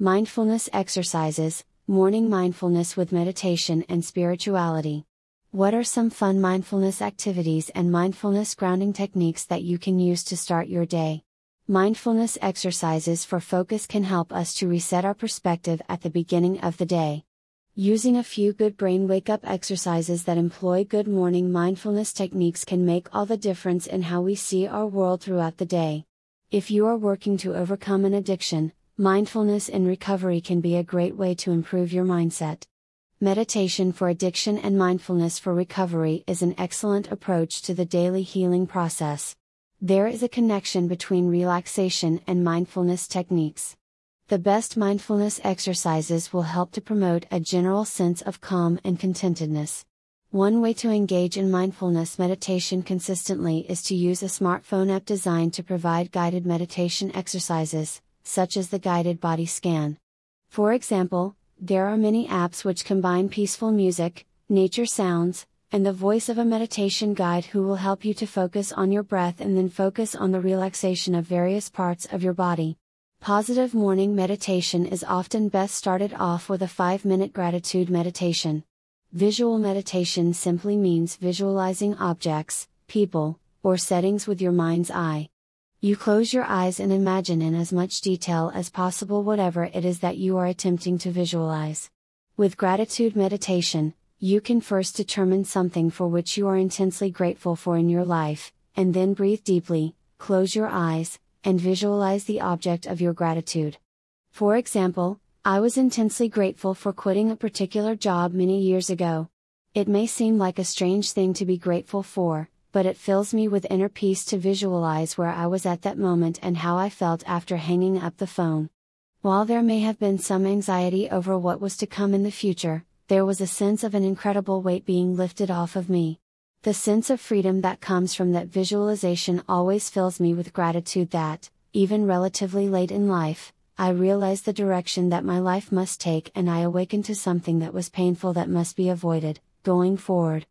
Mindfulness exercises, morning mindfulness with meditation and spirituality. What are some fun mindfulness activities and mindfulness grounding techniques that you can use to start your day? Mindfulness exercises for focus can help us to reset our perspective at the beginning of the day. Using a few good brain wake up exercises that employ good morning mindfulness techniques can make all the difference in how we see our world throughout the day. If you are working to overcome an addiction, mindfulness in recovery can be a great way to improve your mindset. Meditation for addiction and mindfulness for recovery is an excellent approach to the daily healing process. There is a connection between relaxation and mindfulness techniques. The best mindfulness exercises will help to promote a general sense of calm and contentedness. One way to engage in mindfulness meditation consistently is to use a smartphone app designed to provide guided meditation exercises, such as the guided body scan. For example, there are many apps which combine peaceful music, nature sounds, and the voice of a meditation guide who will help you to focus on your breath and then focus on the relaxation of various parts of your body. Positive morning meditation is often best started off with a 5 minute gratitude meditation. Visual meditation simply means visualizing objects, people, or settings with your mind's eye. You close your eyes and imagine in as much detail as possible whatever it is that you are attempting to visualize. With gratitude meditation, you can first determine something for which you are intensely grateful for in your life, and then breathe deeply, close your eyes, and visualize the object of your gratitude. For example, I was intensely grateful for quitting a particular job many years ago. It may seem like a strange thing to be grateful for, but it fills me with inner peace to visualize where I was at that moment and how I felt after hanging up the phone. While there may have been some anxiety over what was to come in the future, there was a sense of an incredible weight being lifted off of me. The sense of freedom that comes from that visualization always fills me with gratitude that, even relatively late in life, I realize the direction that my life must take and I awaken to something that was painful that must be avoided, going forward.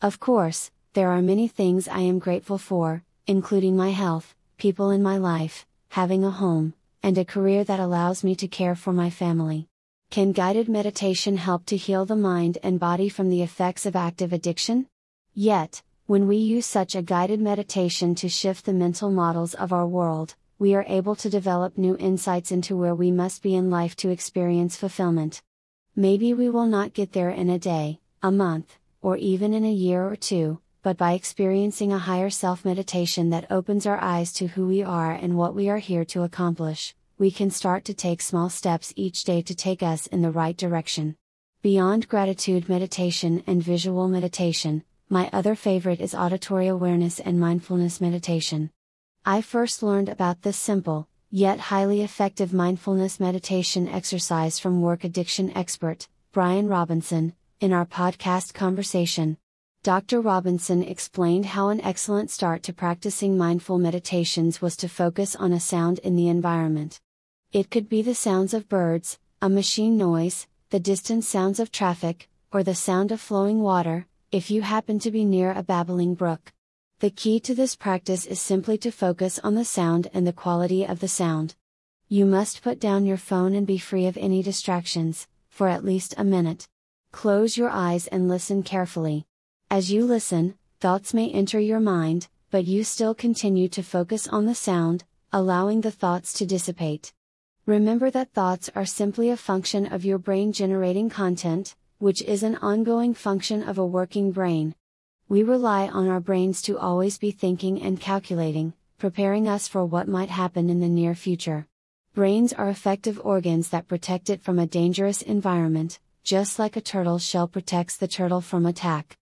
Of course, there are many things I am grateful for, including my health, people in my life, having a home, and a career that allows me to care for my family. Can guided meditation help to heal the mind and body from the effects of active addiction? Yet, when we use such a guided meditation to shift the mental models of our world, we are able to develop new insights into where we must be in life to experience fulfillment. Maybe we will not get there in a day, a month, or even in a year or two, but by experiencing a higher self meditation that opens our eyes to who we are and what we are here to accomplish, we can start to take small steps each day to take us in the right direction. Beyond gratitude meditation and visual meditation, my other favorite is auditory awareness and mindfulness meditation. I first learned about this simple, yet highly effective mindfulness meditation exercise from work addiction expert, Bryan Robinson, in our podcast conversation. Dr. Robinson explained how an excellent start to practicing mindful meditations was to focus on a sound in the environment. It could be the sounds of birds, a machine noise, the distant sounds of traffic, or the sound of flowing water, if you happen to be near a babbling brook. The key to this practice is simply to focus on the sound and the quality of the sound. You must put down your phone and be free of any distractions, for at least a minute. Close your eyes and listen carefully. As you listen, thoughts may enter your mind, but you still continue to focus on the sound, allowing the thoughts to dissipate. Remember that thoughts are simply a function of your brain generating content, which is an ongoing function of a working brain. We rely on our brains to always be thinking and calculating, preparing us for what might happen in the near future. Brains are effective organs that protect it from a dangerous environment, just like a turtle shell protects the turtle from attack.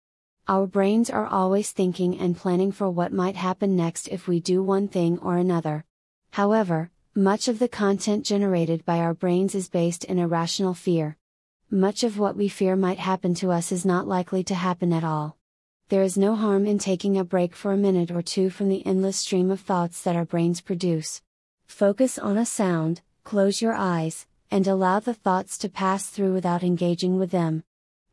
Our brains are always thinking and planning for what might happen next if we do one thing or another. However, much of the content generated by our brains is based in irrational fear. Much of what we fear might happen to us is not likely to happen at all. There is no harm in taking a break for a minute or two from the endless stream of thoughts that our brains produce. Focus on a sound, close your eyes, and allow the thoughts to pass through without engaging with them.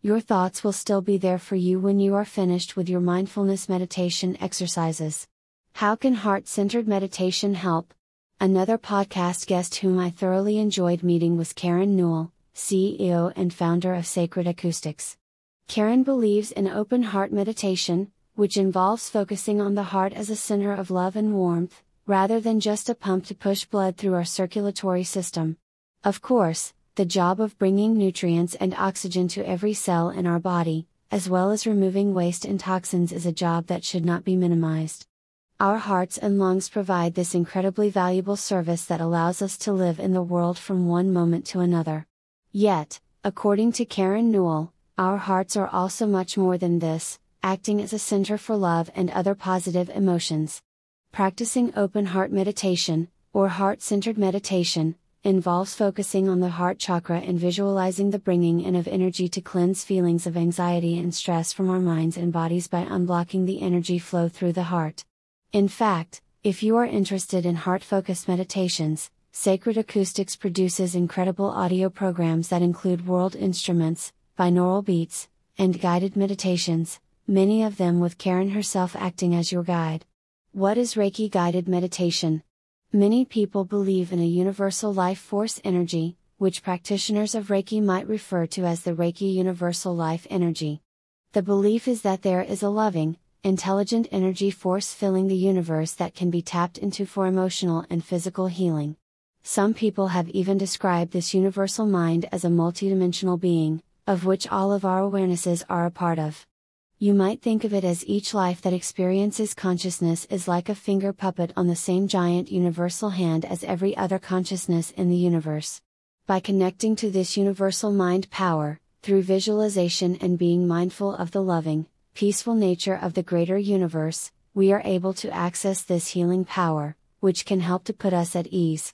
Your thoughts will still be there for you when you are finished with your mindfulness meditation exercises. How can heart centered meditation help? Another podcast guest whom I thoroughly enjoyed meeting was Karen Newell, CEO and founder of Sacred Acoustics. Karen believes in open heart meditation, which involves focusing on the heart as a center of love and warmth, rather than just a pump to push blood through our circulatory system. Of course, the job of bringing nutrients and oxygen to every cell in our body, as well as removing waste and toxins, is a job that should not be minimized. Our hearts and lungs provide this incredibly valuable service that allows us to live in the world from one moment to another. Yet, according to Karen Newell, our hearts are also much more than this, acting as a center for love and other positive emotions. Practicing open heart meditation, or heart centered meditation, involves focusing on the heart chakra and visualizing the bringing in of energy to cleanse feelings of anxiety and stress from our minds and bodies by unblocking the energy flow through the heart. In fact, if you are interested in heart focused meditations, Sacred Acoustics produces incredible audio programs that include world instruments, binaural beats, and guided meditations, many of them with Karen herself acting as your guide. What is Reiki guided meditation? Many people believe in a universal life force energy, which practitioners of Reiki might refer to as the Reiki universal life energy. The belief is that there is a loving, intelligent energy force filling the universe that can be tapped into for emotional and physical healing. Some people have even described this universal mind as a multidimensional being, of which all of our awarenesses are a part of. You might think of it as each life that experiences consciousness is like a finger puppet on the same giant universal hand as every other consciousness in the universe. By connecting to this universal mind power, through visualization and being mindful of the loving, peaceful nature of the greater universe, we are able to access this healing power, which can help to put us at ease.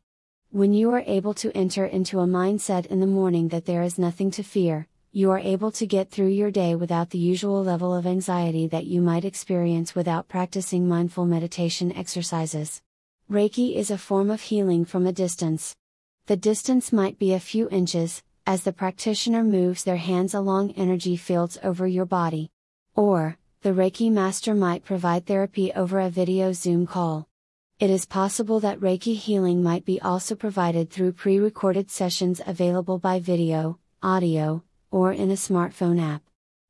When you are able to enter into a mindset in the morning that there is nothing to fear, you are able to get through your day without the usual level of anxiety that you might experience without practicing mindful meditation exercises. Reiki is a form of healing from a distance. The distance might be a few inches, as the practitioner moves their hands along energy fields over your body. Or, the Reiki master might provide therapy over a video Zoom call. It is possible that Reiki healing might be also provided through pre recorded sessions available by video, audio, or in a smartphone app.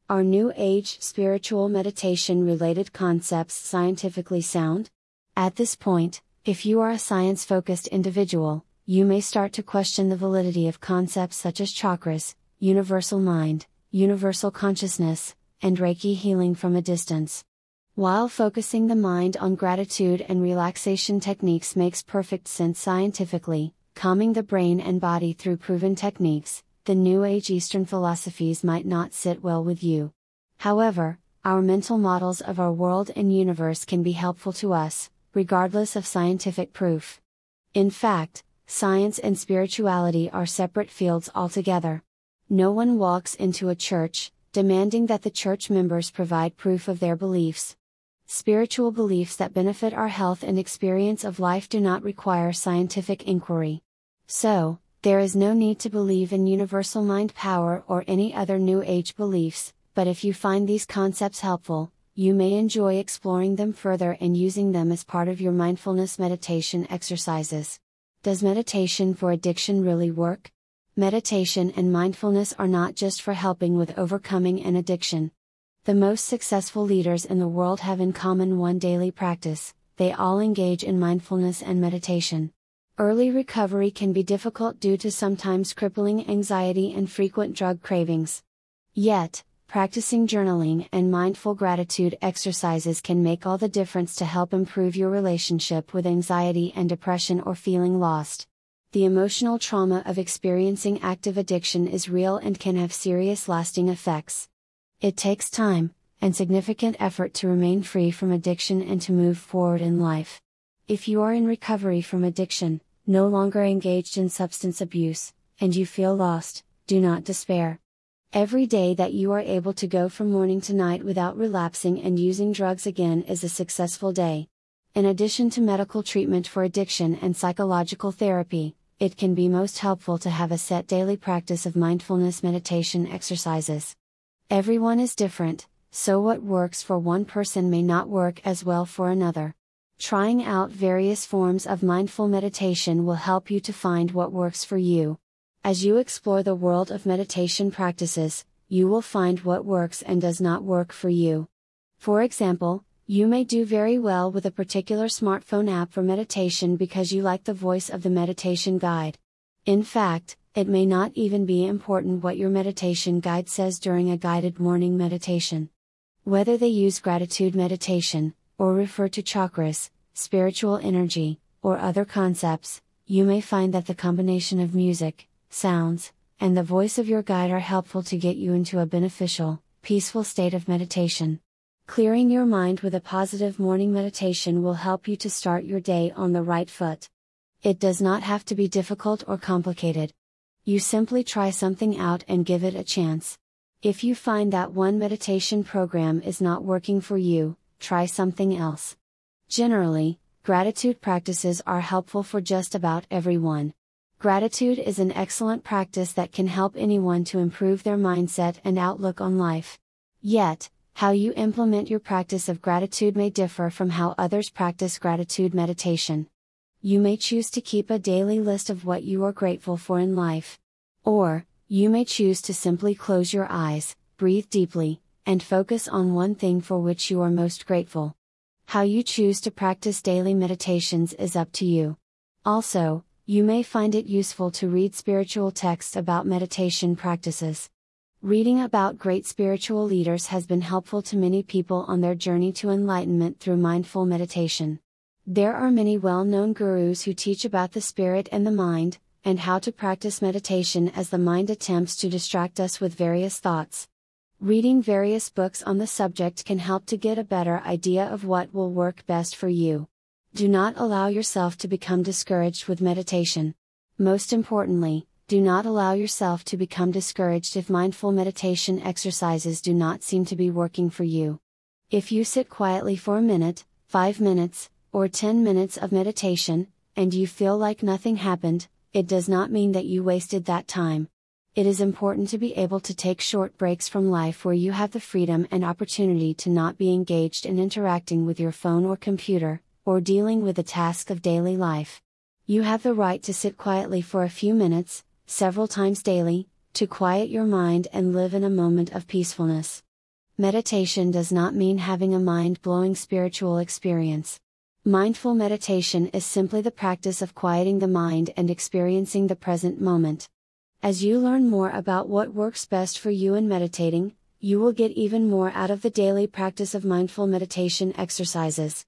Are New Age spiritual meditation related concepts scientifically sound? At this point, if you are a science focused individual, you may start to question the validity of concepts such as chakras, universal mind, universal consciousness, and Reiki healing from a distance. While focusing the mind on gratitude and relaxation techniques makes perfect sense scientifically, calming the brain and body through proven techniques, the New Age Eastern philosophies might not sit well with you. However, our mental models of our world and universe can be helpful to us, regardless of scientific proof. In fact, science and spirituality are separate fields altogether. No one walks into a church, demanding that the church members provide proof of their beliefs. Spiritual beliefs that benefit our health and experience of life do not require scientific inquiry. So, there is no need to believe in universal mind power or any other New Age beliefs, but if you find these concepts helpful, you may enjoy exploring them further and using them as part of your mindfulness meditation exercises. Does meditation for addiction really work? Meditation and mindfulness are not just for helping with overcoming an addiction. The most successful leaders in the world have in common one daily practice they all engage in mindfulness and meditation. Early recovery can be difficult due to sometimes crippling anxiety and frequent drug cravings. Yet, practicing journaling and mindful gratitude exercises can make all the difference to help improve your relationship with anxiety and depression or feeling lost. The emotional trauma of experiencing active addiction is real and can have serious lasting effects. It takes time, and significant effort to remain free from addiction and to move forward in life. If you are in recovery from addiction, no longer engaged in substance abuse, and you feel lost, do not despair. Every day that you are able to go from morning to night without relapsing and using drugs again is a successful day. In addition to medical treatment for addiction and psychological therapy, it can be most helpful to have a set daily practice of mindfulness meditation exercises. Everyone is different, so what works for one person may not work as well for another. Trying out various forms of mindful meditation will help you to find what works for you. As you explore the world of meditation practices, you will find what works and does not work for you. For example, you may do very well with a particular smartphone app for meditation because you like the voice of the meditation guide. In fact, it may not even be important what your meditation guide says during a guided morning meditation. Whether they use gratitude meditation, or refer to chakras, spiritual energy, or other concepts, you may find that the combination of music, sounds, and the voice of your guide are helpful to get you into a beneficial, peaceful state of meditation. Clearing your mind with a positive morning meditation will help you to start your day on the right foot. It does not have to be difficult or complicated. You simply try something out and give it a chance. If you find that one meditation program is not working for you, try something else. Generally, gratitude practices are helpful for just about everyone. Gratitude is an excellent practice that can help anyone to improve their mindset and outlook on life. Yet, how you implement your practice of gratitude may differ from how others practice gratitude meditation. You may choose to keep a daily list of what you are grateful for in life. Or, you may choose to simply close your eyes, breathe deeply, and focus on one thing for which you are most grateful. How you choose to practice daily meditations is up to you. Also, you may find it useful to read spiritual texts about meditation practices. Reading about great spiritual leaders has been helpful to many people on their journey to enlightenment through mindful meditation. There are many well known gurus who teach about the spirit and the mind, and how to practice meditation as the mind attempts to distract us with various thoughts. Reading various books on the subject can help to get a better idea of what will work best for you. Do not allow yourself to become discouraged with meditation. Most importantly, do not allow yourself to become discouraged if mindful meditation exercises do not seem to be working for you. If you sit quietly for a minute, 5 minutes, or 10 minutes of meditation, and you feel like nothing happened, it does not mean that you wasted that time. It is important to be able to take short breaks from life where you have the freedom and opportunity to not be engaged in interacting with your phone or computer, or dealing with the task of daily life. You have the right to sit quietly for a few minutes, several times daily, to quiet your mind and live in a moment of peacefulness. Meditation does not mean having a mind blowing spiritual experience. Mindful meditation is simply the practice of quieting the mind and experiencing the present moment. As you learn more about what works best for you in meditating, you will get even more out of the daily practice of mindful meditation exercises.